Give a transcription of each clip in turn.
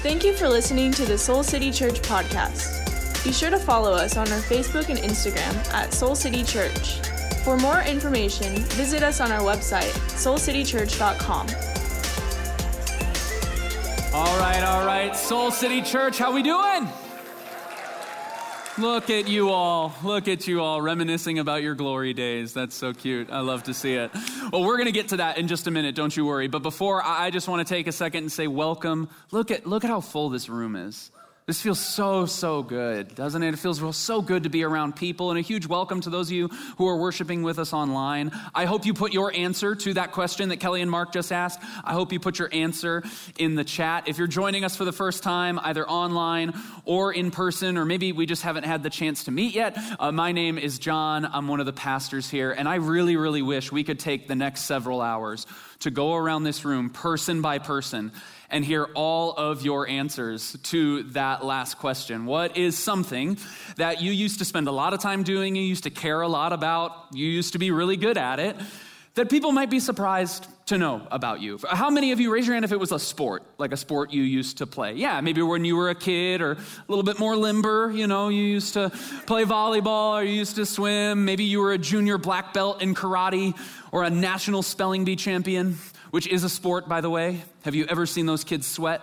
Thank you for listening to the Soul City Church podcast. Be sure to follow us on our Facebook and Instagram at Soul City Church. For more information, visit us on our website, soulcitychurch.com. All right, all right. Soul City Church, how we doing? Look at you all. Look at you all reminiscing about your glory days. That's so cute. I love to see it. Well, we're going to get to that in just a minute, don't you worry. But before, I just want to take a second and say welcome. Look at look at how full this room is. This feels so, so good, doesn't it? It feels real, so good to be around people. And a huge welcome to those of you who are worshiping with us online. I hope you put your answer to that question that Kelly and Mark just asked. I hope you put your answer in the chat. If you're joining us for the first time, either online or in person, or maybe we just haven't had the chance to meet yet, uh, my name is John. I'm one of the pastors here. And I really, really wish we could take the next several hours to go around this room, person by person and hear all of your answers to that last question. What is something that you used to spend a lot of time doing, you used to care a lot about, you used to be really good at it, that people might be surprised to know about you? How many of you, raise your hand if it was a sport, like a sport you used to play? Yeah, maybe when you were a kid or a little bit more limber, you know, you used to play volleyball or you used to swim. Maybe you were a junior black belt in karate or a national spelling bee champion which is a sport, by the way. Have you ever seen those kids sweat?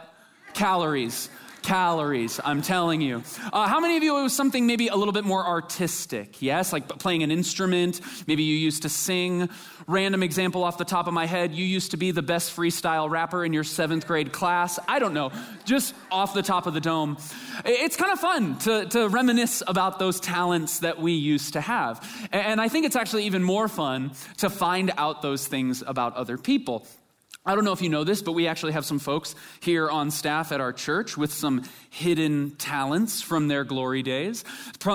Calories. Calories, I'm telling you. Uh, how many of you, it was something maybe a little bit more artistic? Yes, like playing an instrument. Maybe you used to sing. Random example off the top of my head, you used to be the best freestyle rapper in your seventh grade class. I don't know, just off the top of the dome. It's kind of fun to, to reminisce about those talents that we used to have. And I think it's actually even more fun to find out those things about other people. I don't know if you know this, but we actually have some folks here on staff at our church with some hidden talents from their glory days.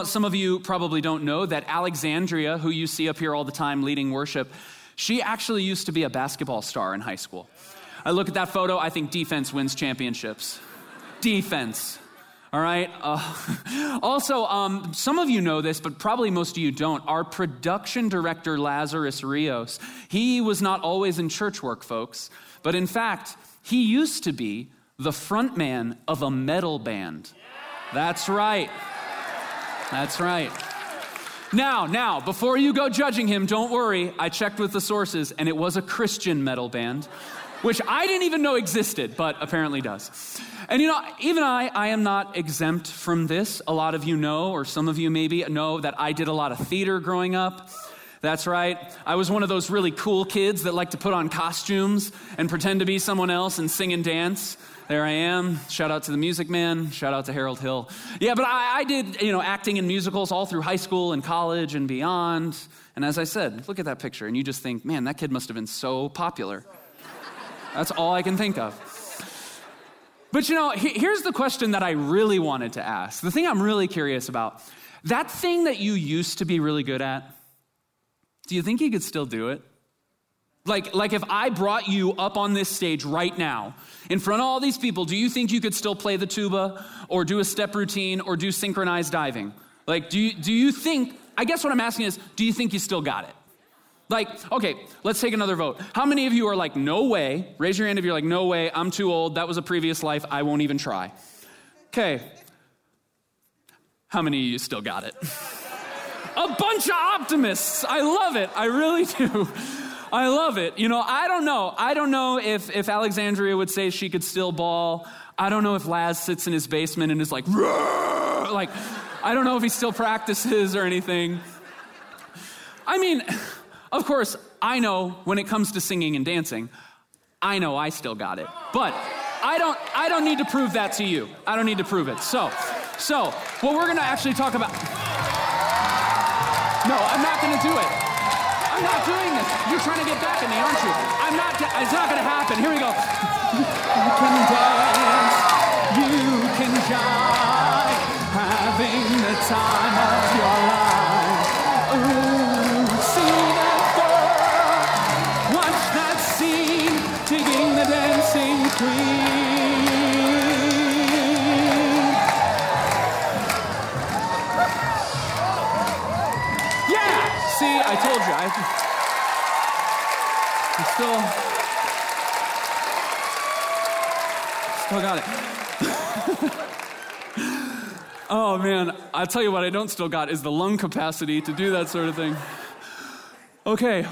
Some of you probably don't know that Alexandria, who you see up here all the time leading worship, she actually used to be a basketball star in high school. I look at that photo, I think defense wins championships. defense. All right. Uh, also, um, some of you know this, but probably most of you don't. Our production director, Lazarus Rios, he was not always in church work, folks, but in fact, he used to be the frontman of a metal band. That's right. That's right. Now, now, before you go judging him, don't worry. I checked with the sources, and it was a Christian metal band which I didn't even know existed, but apparently does. And you know, even I, I am not exempt from this. A lot of you know, or some of you maybe know, that I did a lot of theater growing up. That's right. I was one of those really cool kids that like to put on costumes and pretend to be someone else and sing and dance. There I am. Shout out to the Music Man. Shout out to Harold Hill. Yeah, but I, I did, you know, acting in musicals all through high school and college and beyond. And as I said, look at that picture, and you just think, man, that kid must have been so popular. That's all I can think of. But you know, here's the question that I really wanted to ask. The thing I'm really curious about that thing that you used to be really good at, do you think you could still do it? Like, like if I brought you up on this stage right now, in front of all these people, do you think you could still play the tuba or do a step routine or do synchronized diving? Like, do you, do you think, I guess what I'm asking is, do you think you still got it? Like, okay, let's take another vote. How many of you are like, no way? Raise your hand if you're like, no way, I'm too old, that was a previous life, I won't even try. Okay. How many of you still got it? a bunch of optimists. I love it. I really do. I love it. You know, I don't know. I don't know if, if Alexandria would say she could still ball. I don't know if Laz sits in his basement and is like, like, I don't know if he still practices or anything. I mean, of course, I know when it comes to singing and dancing, I know I still got it. But I don't I don't need to prove that to you. I don't need to prove it. So, so what we're gonna actually talk about. No, I'm not gonna do it. I'm not doing this. You're trying to get back at me, aren't you? I'm not. It's not gonna happen. Here we go. You can dance. You can jive. Still, still got it. oh man, I'll tell you what I don't still got is the lung capacity to do that sort of thing. Okay.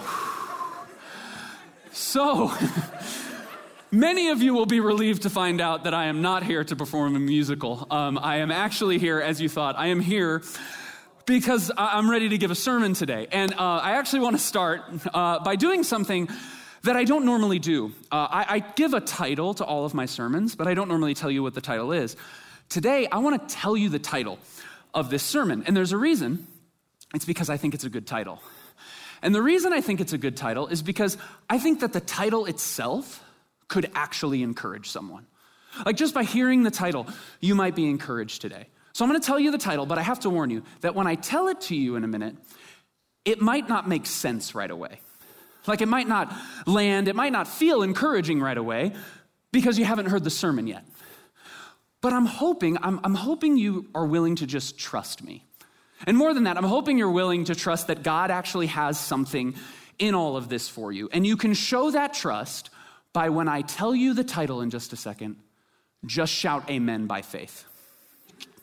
So, many of you will be relieved to find out that I am not here to perform a musical. Um, I am actually here, as you thought, I am here because I'm ready to give a sermon today. And uh, I actually want to start uh, by doing something that I don't normally do. Uh, I, I give a title to all of my sermons, but I don't normally tell you what the title is. Today, I want to tell you the title of this sermon. And there's a reason. It's because I think it's a good title. And the reason I think it's a good title is because I think that the title itself could actually encourage someone. Like just by hearing the title, you might be encouraged today. So I'm going to tell you the title, but I have to warn you that when I tell it to you in a minute, it might not make sense right away. Like it might not land, it might not feel encouraging right away because you haven't heard the sermon yet. But I'm hoping, I'm, I'm hoping you are willing to just trust me. And more than that, I'm hoping you're willing to trust that God actually has something in all of this for you. And you can show that trust by when I tell you the title in just a second, just shout amen by faith.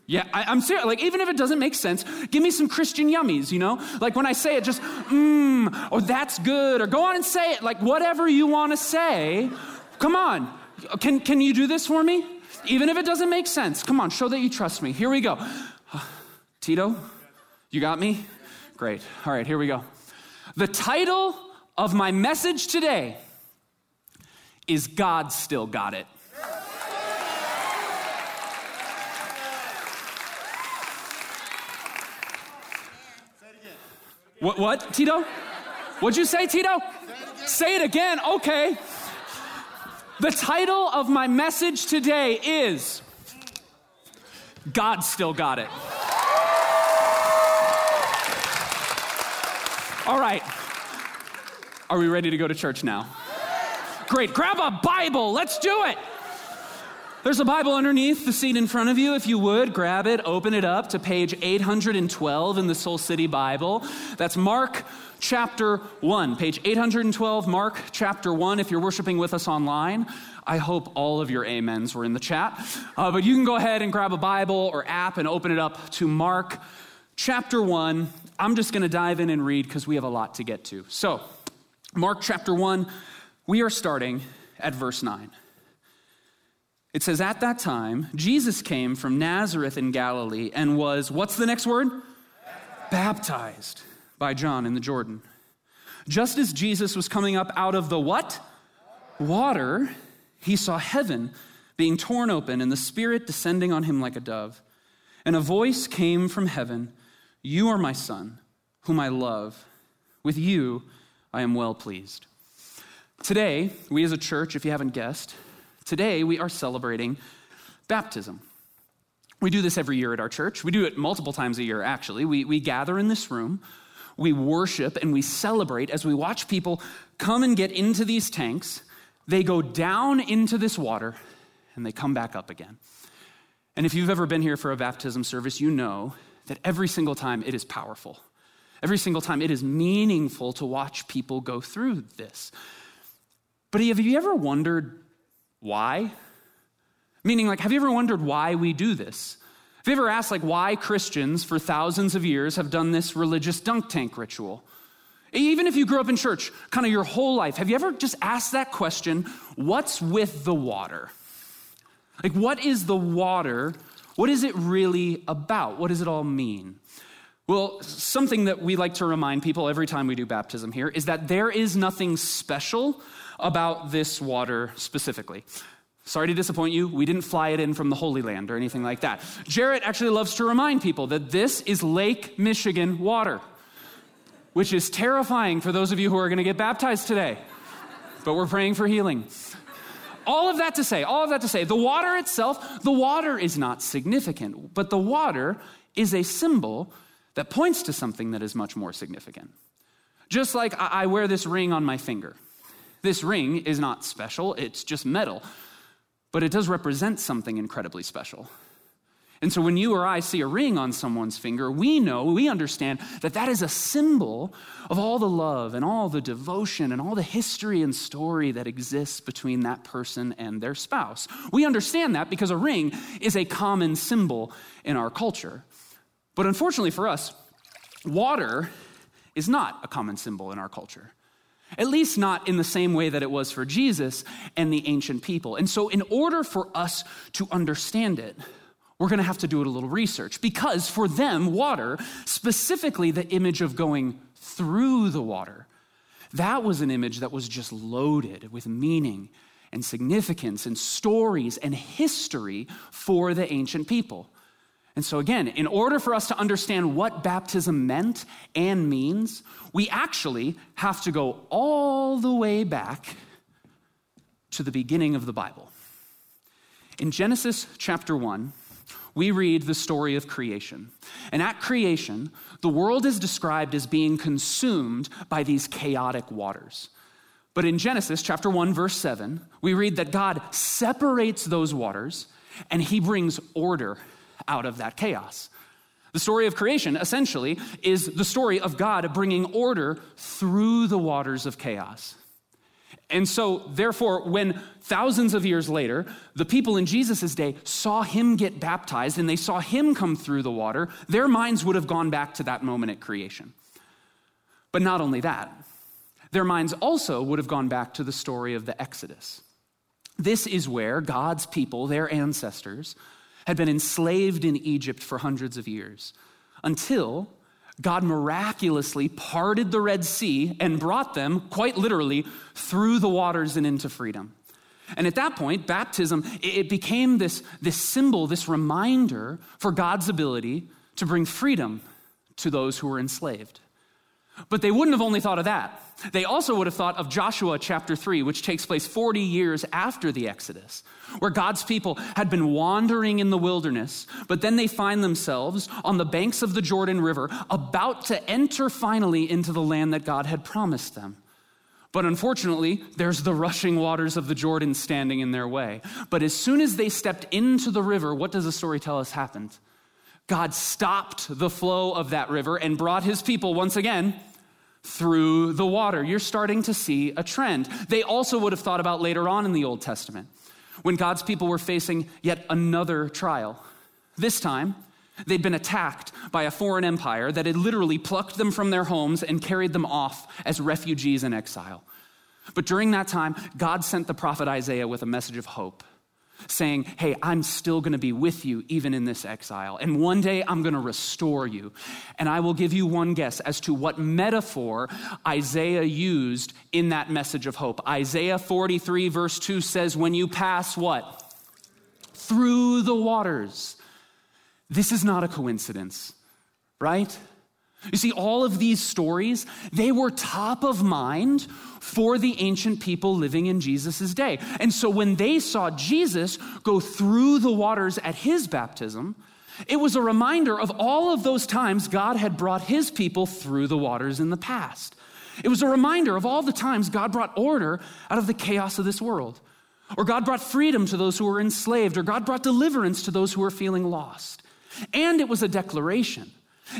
Yeah, I, am serious. Like, even if it doesn't make sense, give me some Christian yummies, you know? Like, when I say it, just, mmm, or that's good, or go on and say it. Like, whatever you want to say, come on. Can, can you do this for me? Even if it doesn't make sense, come on, show that you trust me. Here we go. Tito, you got me? Great. All right, here we go. The title of my message today is God Still Got It. What, what, Tito? What'd you say, Tito? Say it again. Okay. The title of my message today is God Still Got It. All right. Are we ready to go to church now? Great. Grab a Bible. Let's do it. There's a Bible underneath the seat in front of you. If you would, grab it, open it up to page 812 in the Soul City Bible. That's Mark chapter 1. Page 812, Mark chapter 1. If you're worshiping with us online, I hope all of your amens were in the chat. Uh, but you can go ahead and grab a Bible or app and open it up to Mark chapter 1. I'm just going to dive in and read because we have a lot to get to. So, Mark chapter 1, we are starting at verse 9. It says, At that time, Jesus came from Nazareth in Galilee and was, what's the next word? Baptized, Baptized by John in the Jordan. Just as Jesus was coming up out of the what? Water, he saw heaven being torn open and the Spirit descending on him like a dove. And a voice came from heaven You are my Son, whom I love. With you I am well pleased. Today, we as a church, if you haven't guessed, Today, we are celebrating baptism. We do this every year at our church. We do it multiple times a year, actually. We, we gather in this room, we worship, and we celebrate as we watch people come and get into these tanks. They go down into this water and they come back up again. And if you've ever been here for a baptism service, you know that every single time it is powerful. Every single time it is meaningful to watch people go through this. But have you ever wondered why? Meaning, like, have you ever wondered why we do this? Have you ever asked, like, why Christians for thousands of years have done this religious dunk tank ritual? Even if you grew up in church kind of your whole life, have you ever just asked that question what's with the water? Like, what is the water? What is it really about? What does it all mean? Well, something that we like to remind people every time we do baptism here is that there is nothing special about this water specifically. Sorry to disappoint you, we didn't fly it in from the Holy Land or anything like that. Jarrett actually loves to remind people that this is Lake Michigan water, which is terrifying for those of you who are going to get baptized today. But we're praying for healing. All of that to say, all of that to say, the water itself, the water is not significant, but the water is a symbol that points to something that is much more significant. Just like I wear this ring on my finger. This ring is not special, it's just metal, but it does represent something incredibly special. And so when you or I see a ring on someone's finger, we know, we understand that that is a symbol of all the love and all the devotion and all the history and story that exists between that person and their spouse. We understand that because a ring is a common symbol in our culture. But unfortunately for us, water is not a common symbol in our culture. At least not in the same way that it was for Jesus and the ancient people. And so, in order for us to understand it, we're going to have to do a little research because for them, water, specifically the image of going through the water, that was an image that was just loaded with meaning and significance and stories and history for the ancient people. And so, again, in order for us to understand what baptism meant and means, we actually have to go all the way back to the beginning of the Bible. In Genesis chapter 1, we read the story of creation. And at creation, the world is described as being consumed by these chaotic waters. But in Genesis chapter 1, verse 7, we read that God separates those waters and he brings order out of that chaos. The story of creation, essentially, is the story of God bringing order through the waters of chaos. And so, therefore, when thousands of years later, the people in Jesus' day saw him get baptized and they saw him come through the water, their minds would have gone back to that moment at creation. But not only that, their minds also would have gone back to the story of the Exodus. This is where God's people, their ancestors, had been enslaved in Egypt for hundreds of years until God miraculously parted the Red Sea and brought them, quite literally, through the waters and into freedom. And at that point, baptism, it became this, this symbol, this reminder for God's ability to bring freedom to those who were enslaved. But they wouldn't have only thought of that. They also would have thought of Joshua chapter 3, which takes place 40 years after the Exodus, where God's people had been wandering in the wilderness, but then they find themselves on the banks of the Jordan River, about to enter finally into the land that God had promised them. But unfortunately, there's the rushing waters of the Jordan standing in their way. But as soon as they stepped into the river, what does the story tell us happened? God stopped the flow of that river and brought his people once again through the water. You're starting to see a trend. They also would have thought about later on in the Old Testament when God's people were facing yet another trial. This time, they'd been attacked by a foreign empire that had literally plucked them from their homes and carried them off as refugees in exile. But during that time, God sent the prophet Isaiah with a message of hope saying, Hey, I'm still going to be with you even in this exile. And one day I'm going to restore you. And I will give you one guess as to what metaphor Isaiah used in that message of hope. Isaiah 43, verse 2 says, When you pass what? Through the waters. This is not a coincidence, right? You see, all of these stories, they were top of mind for the ancient people living in Jesus' day. And so when they saw Jesus go through the waters at his baptism, it was a reminder of all of those times God had brought his people through the waters in the past. It was a reminder of all the times God brought order out of the chaos of this world. Or God brought freedom to those who were enslaved, or God brought deliverance to those who were feeling lost. And it was a declaration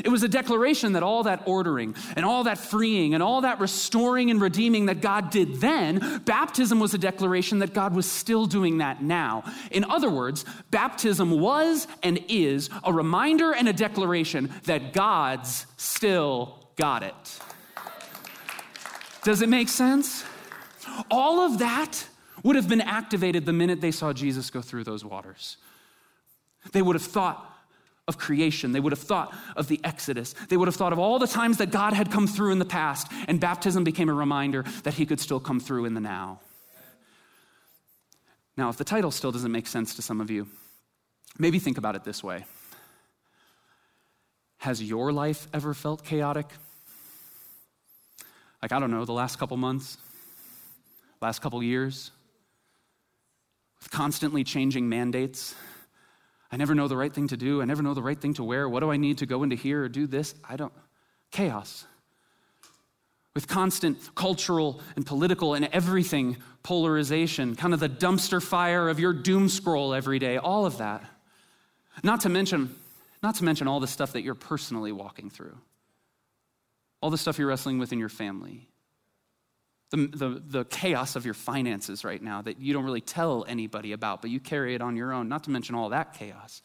it was a declaration that all that ordering and all that freeing and all that restoring and redeeming that God did then, baptism was a declaration that God was still doing that now. In other words, baptism was and is a reminder and a declaration that God's still got it. Does it make sense? All of that would have been activated the minute they saw Jesus go through those waters. They would have thought, of creation. They would have thought of the Exodus. They would have thought of all the times that God had come through in the past, and baptism became a reminder that He could still come through in the now. Now, if the title still doesn't make sense to some of you, maybe think about it this way Has your life ever felt chaotic? Like, I don't know, the last couple months, last couple years, with constantly changing mandates I never know the right thing to do. I never know the right thing to wear. What do I need to go into here or do this? I don't. Chaos. With constant cultural and political and everything polarization, kind of the dumpster fire of your doom scroll every day, all of that. Not to mention, not to mention all the stuff that you're personally walking through, all the stuff you're wrestling with in your family, the, the, the chaos of your finances right now that you don't really tell anybody about, but you carry it on your own, not to mention all that chaos.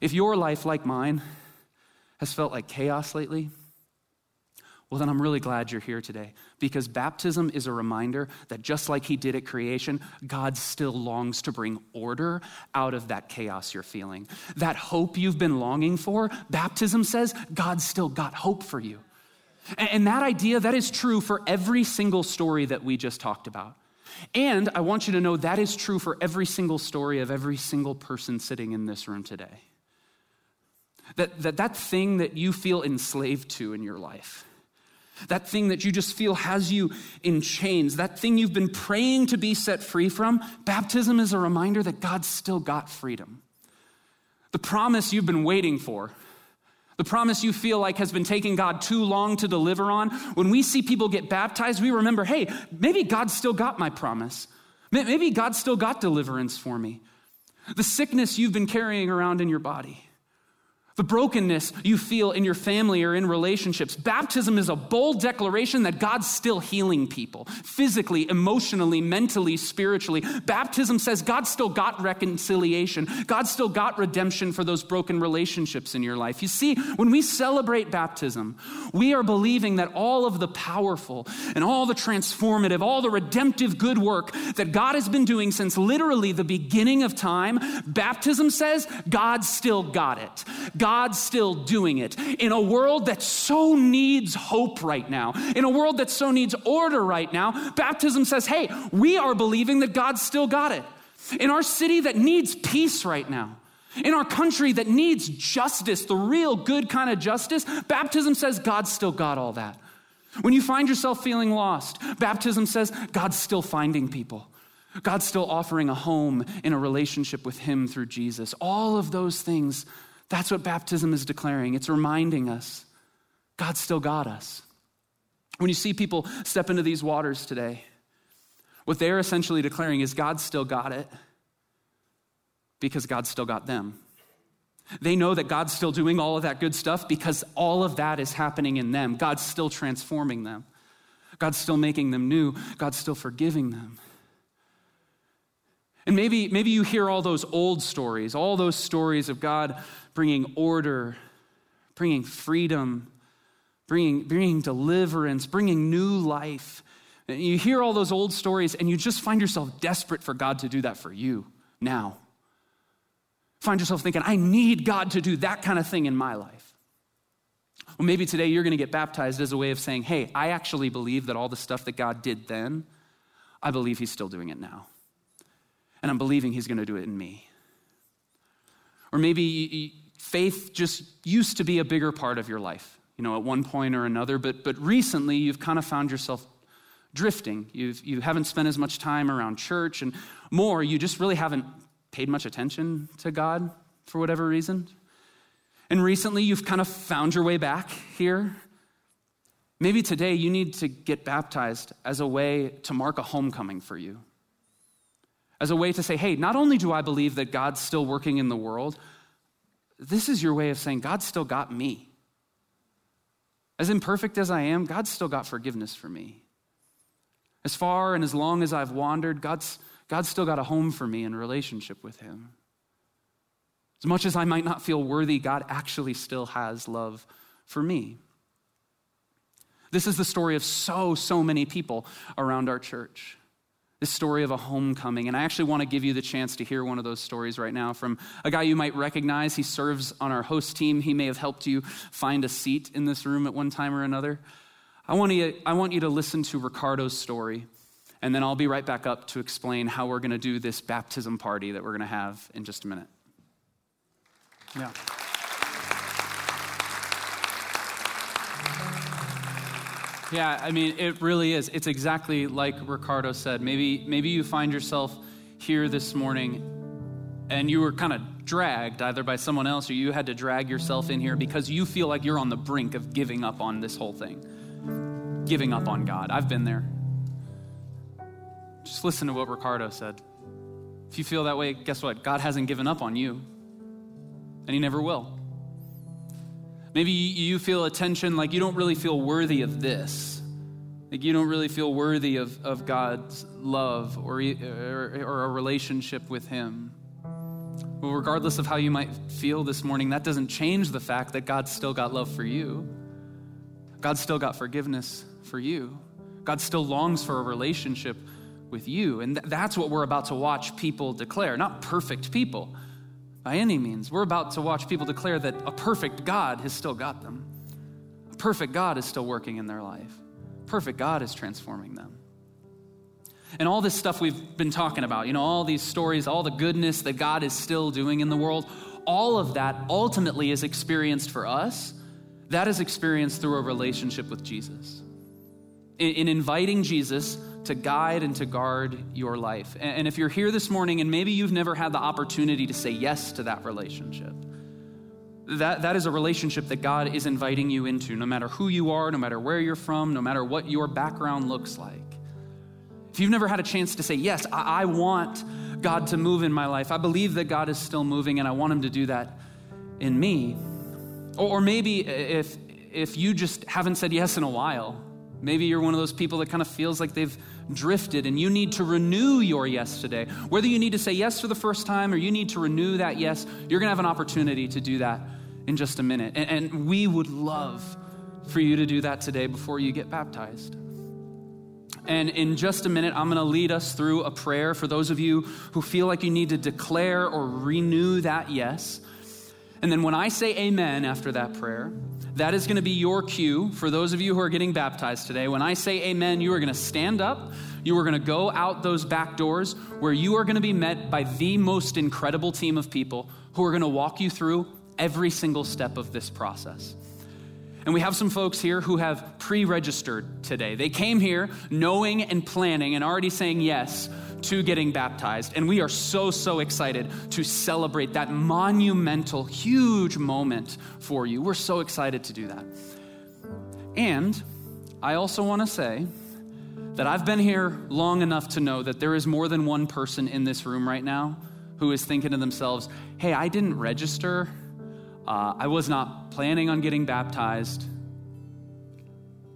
If your life, like mine, has felt like chaos lately, well, then I'm really glad you're here today because baptism is a reminder that just like He did at creation, God still longs to bring order out of that chaos you're feeling. That hope you've been longing for, baptism says God's still got hope for you. And that idea, that is true for every single story that we just talked about. And I want you to know that is true for every single story of every single person sitting in this room today. That, that that thing that you feel enslaved to in your life, that thing that you just feel has you in chains, that thing you've been praying to be set free from, baptism is a reminder that God's still got freedom. The promise you've been waiting for, the promise you feel like has been taking God too long to deliver on, when we see people get baptized, we remember, hey, maybe God still got my promise. Maybe God still got deliverance for me. The sickness you've been carrying around in your body the brokenness you feel in your family or in relationships. Baptism is a bold declaration that God's still healing people physically, emotionally, mentally, spiritually. Baptism says God's still got reconciliation, God's still got redemption for those broken relationships in your life. You see, when we celebrate baptism, we are believing that all of the powerful and all the transformative, all the redemptive good work that God has been doing since literally the beginning of time, baptism says God still got it. God God's still doing it. In a world that so needs hope right now, in a world that so needs order right now, baptism says, hey, we are believing that God's still got it. In our city that needs peace right now, in our country that needs justice, the real good kind of justice, baptism says God's still got all that. When you find yourself feeling lost, baptism says God's still finding people. God's still offering a home in a relationship with Him through Jesus. All of those things that's what baptism is declaring. It's reminding us God still got us. When you see people step into these waters today, what they're essentially declaring is God still got it because God still got them. They know that God's still doing all of that good stuff because all of that is happening in them. God's still transforming them. God's still making them new. God's still forgiving them. And maybe, maybe you hear all those old stories, all those stories of God bringing order, bringing freedom, bringing, bringing deliverance, bringing new life. And you hear all those old stories and you just find yourself desperate for God to do that for you now. Find yourself thinking, I need God to do that kind of thing in my life. Well, maybe today you're going to get baptized as a way of saying, hey, I actually believe that all the stuff that God did then, I believe He's still doing it now. And I'm believing He's going to do it in me. Or maybe faith just used to be a bigger part of your life, you know, at one point or another, but, but recently you've kind of found yourself drifting. You've, you haven't spent as much time around church, and more, you just really haven't paid much attention to God for whatever reason. And recently you've kind of found your way back here. Maybe today you need to get baptized as a way to mark a homecoming for you. As a way to say, hey, not only do I believe that God's still working in the world, this is your way of saying, God still got me. As imperfect as I am, God's still got forgiveness for me. As far and as long as I've wandered, God's, God's still got a home for me in relationship with Him. As much as I might not feel worthy, God actually still has love for me. This is the story of so, so many people around our church this story of a homecoming. And I actually want to give you the chance to hear one of those stories right now from a guy you might recognize. He serves on our host team. He may have helped you find a seat in this room at one time or another. I want you, I want you to listen to Ricardo's story, and then I'll be right back up to explain how we're going to do this baptism party that we're going to have in just a minute. Yeah. Yeah, I mean, it really is. It's exactly like Ricardo said. Maybe, maybe you find yourself here this morning and you were kind of dragged either by someone else or you had to drag yourself in here because you feel like you're on the brink of giving up on this whole thing, giving up on God. I've been there. Just listen to what Ricardo said. If you feel that way, guess what? God hasn't given up on you. and He never will. Maybe you feel a tension like you don't really feel worthy of this. Like you don't really feel worthy of, of God's love or, or, or a relationship with Him. Well, regardless of how you might feel this morning, that doesn't change the fact that God's still got love for you. God's still got forgiveness for you. God still longs for a relationship with you. And th- that's what we're about to watch people declare. Not perfect people by any means. We're about to watch people declare that a perfect God has still got them. A perfect God is still working in their life. Perfect God is transforming them. And all this stuff we've been talking about, you know, all these stories, all the goodness that God is still doing in the world, all of that ultimately is experienced for us. That is experienced through a relationship with Jesus. In, in inviting Jesus to guide and to guard your life. And, if you're here this morning and maybe you've never had the opportunity to say yes to that relationship, that, that is a relationship that God is inviting you into, no matter who you are, no matter where you're from, no matter what your background looks like. If you've never had a chance to say, Yes, I, I want God to move in my life, I believe that God is still moving and I want Him to do that in me. Or, or maybe if, if you just haven't said yes in a while, maybe you're one of those people that kind of feels like they've drifted and you need to renew your yes today. Whether you need to say yes for the first time or you need to renew that yes, you're going to have an opportunity to do that in just a minute. And, and we would love for you to do that today before you get baptized. And in just a minute, I'm going to lead us through a prayer for those of you who feel like you need to declare or renew that yes. And then when I say amen after that prayer, that is going to be your cue for those of you who are getting baptized today. When I say amen, you are going to stand up. You are going to go out those back doors where you are going to be met by the most incredible team of people who are going to walk you through every single step of this process. And we have some folks here who have pre registered today. They came here knowing and planning and already saying yes to getting baptized. And we are so, so excited to celebrate that monumental, huge moment for you. We're so excited to do that. And I also want to say that I've been here long enough to know that there is more than one person in this room right now who is thinking to themselves, hey, I didn't register uh, I was not planning on getting baptized,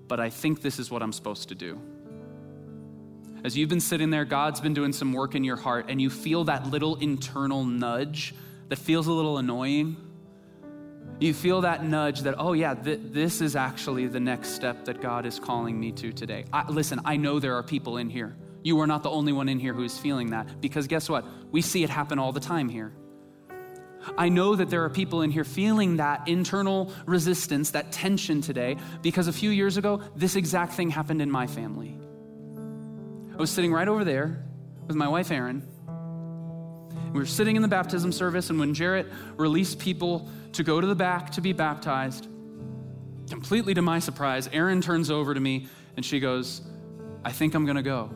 but I think this is what I'm supposed to do. As you've been sitting there, God's been doing some work in your heart, and you feel that little internal nudge that feels a little annoying. You feel that nudge that, oh, yeah, th- this is actually the next step that God is calling me to today. I, listen, I know there are people in here. You are not the only one in here who is feeling that because guess what? We see it happen all the time here. I know that there are people in here feeling that internal resistance, that tension today, because a few years ago, this exact thing happened in my family. I was sitting right over there with my wife, Erin. We were sitting in the baptism service, and when Jarrett released people to go to the back to be baptized, completely to my surprise, Erin turns over to me and she goes, I think I'm going to go.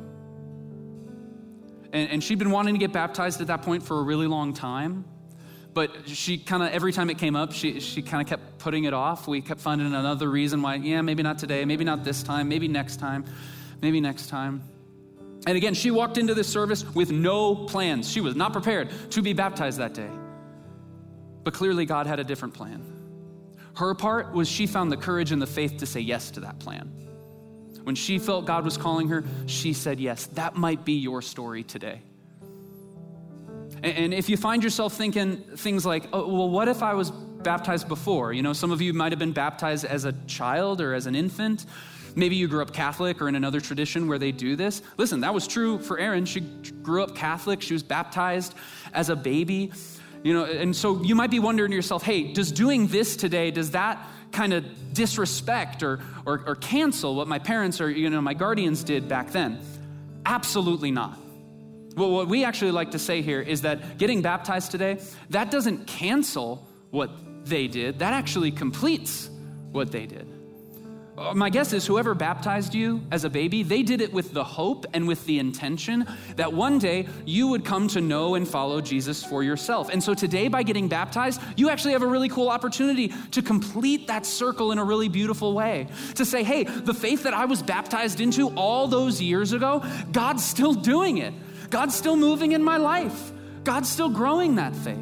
And, and she'd been wanting to get baptized at that point for a really long time but she kind of every time it came up she, she kind of kept putting it off. We kept finding another reason why yeah maybe not today maybe not this time maybe next time maybe next time. And again she walked into this service with no plans. She was not prepared to be baptized that day. But clearly god had a different plan. Her part was she found the courage and the faith to say yes to that plan. When she felt god was calling her she said yes. That might be your story today and if you find yourself thinking things like, oh, well, what if I was baptized before? You know, some of you might have been baptized as a child or as an infant. Maybe you grew up Catholic or in another tradition where they do this. Listen, that was true for Erin. She grew up Catholic, she was baptized as a baby. You know, and so you might be wondering to yourself, hey, does doing this today, does that kind of disrespect or, or, or cancel what my parents or, you know, my guardians did back then? Absolutely not. Well, what we actually like to say here is that getting baptized today, that doesn't cancel what they did, that actually completes what they did. Uh, my guess is whoever baptized you as a baby, they did it with the hope and with the intention that one day you would come to know and follow Jesus for yourself. And so today, by getting baptized, you actually have a really cool opportunity to complete that circle in a really beautiful way. To say, hey, the faith that I was baptized into all those years ago, God's still doing it. God's still moving in my life. God's still growing that faith.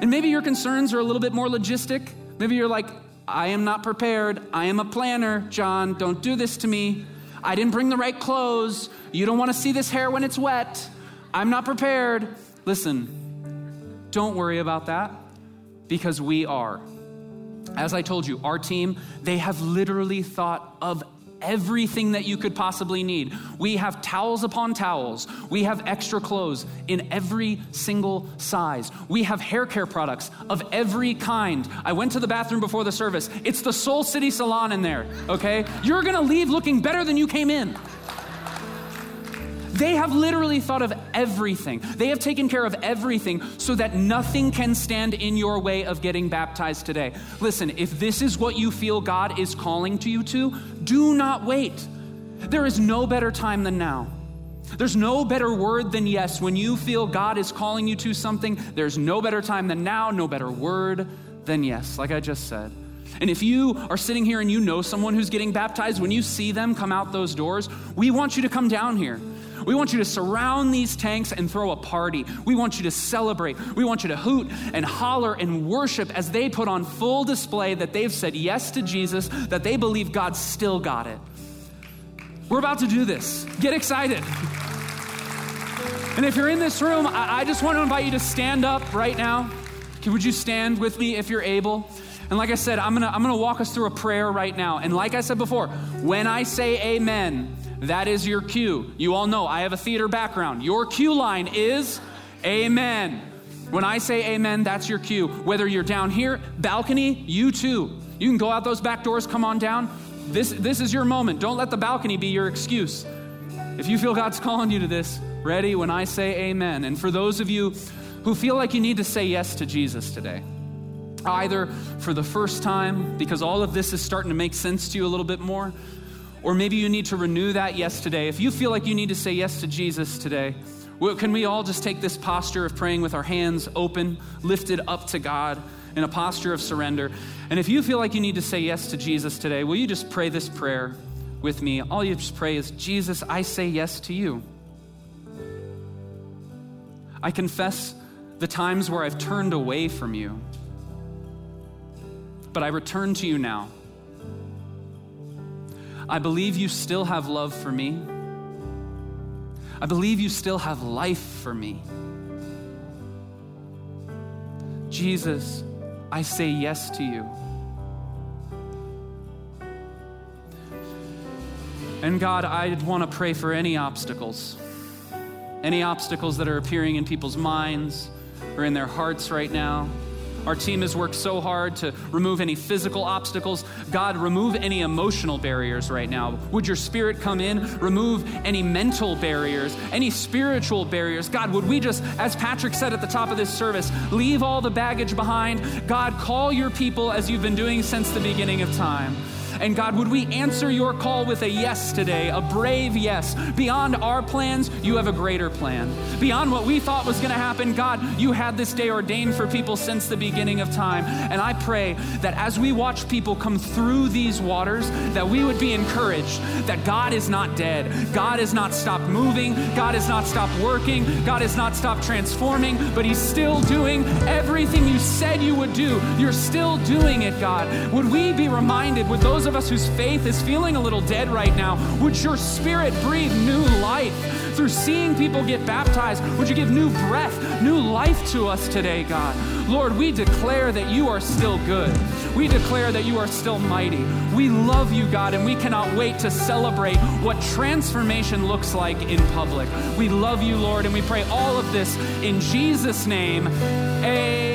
And maybe your concerns are a little bit more logistic. Maybe you're like, I am not prepared. I am a planner. John, don't do this to me. I didn't bring the right clothes. You don't want to see this hair when it's wet. I'm not prepared. Listen, don't worry about that because we are. As I told you, our team, they have literally thought of everything that you could possibly need. We have towels upon towels. We have extra clothes in every single size. We have hair care products of every kind. I went to the bathroom before the service. It's the Soul City Salon in there, okay? You're gonna leave looking better than you came in. They have literally thought of everything. They have taken care of everything so that nothing can stand in your way of getting baptized today. Listen, if this is what you feel God is calling to you to, do not wait. There is no better time than now. There's no better word than yes. When you feel God is calling you to something, there's no better time than now, no better word than yes, like I just said. And if you are sitting here and you know someone who's getting baptized, when you see them come out those doors, we want you to come down here. We want you to surround these tanks and throw a party. We want you to celebrate. We want you to hoot and holler and worship as they put on full display that they've said yes to Jesus, that they believe God still got it. We're about to do this. Get excited. And if you're in this room, I, just want to invite you to stand up right now. Would you stand with me if you're able? And like I said, I'm gonna, I'm gonna walk us through a prayer right now. And like I said before, when I say amen, that is your cue. You all know I have a theater background. Your cue line is amen. When I say amen, that's your cue. Whether you're down here, balcony, you too. You can go out those back doors, come on down. This, this is your moment. Don't let the balcony be your excuse. If you feel God's calling you to this, ready when I say amen. And for those of you who feel like you need to say yes to Jesus today, either for the first time, because all of this is starting to make sense to you a little bit more, or maybe you need to renew that yes today. If you feel like you need to say yes to Jesus today, well, can we all just take this posture of praying with our hands open, lifted up to God in a posture of surrender? And if you feel like you need to say yes to Jesus today, will you just pray this prayer with me? All you just pray is, Jesus, I say yes to you. I confess the times where I've turned away from you, but I return to you now. I believe you still have love for me. I believe you still have life for me. Jesus, I say yes to you. And God, I want to pray for any obstacles, any obstacles that are appearing in people's minds or in their hearts right now. Our team has worked so hard to remove any physical obstacles. God, remove any emotional barriers right now. Would your spirit come in, remove any mental barriers, any spiritual barriers? God, would we just, as Patrick said at the top of this service, leave all the baggage behind? God, call your people as you've been doing since the beginning of time. And God, would we answer your call with a yes today, a brave yes? Beyond our plans, you have a greater plan. Beyond what we thought was going to happen, God, you had this day ordained for people since the beginning of time. And I pray that as we watch people come through these waters, that we would be encouraged that God is not dead. God has not stopped moving. God has not stopped working. God has not stopped transforming, but He's still doing everything you said you would do. You're still doing it, God. Would we be reminded, with those of us whose faith is feeling a little dead right now, would your spirit breathe new life through seeing people get baptized? Would you give new breath, new life to us today, God? Lord, we declare that you are still good. We declare that you are still mighty. We love you, God, and we cannot wait to celebrate what transformation looks like in public. We love you, Lord, and we pray all of this in Jesus' name. Amen.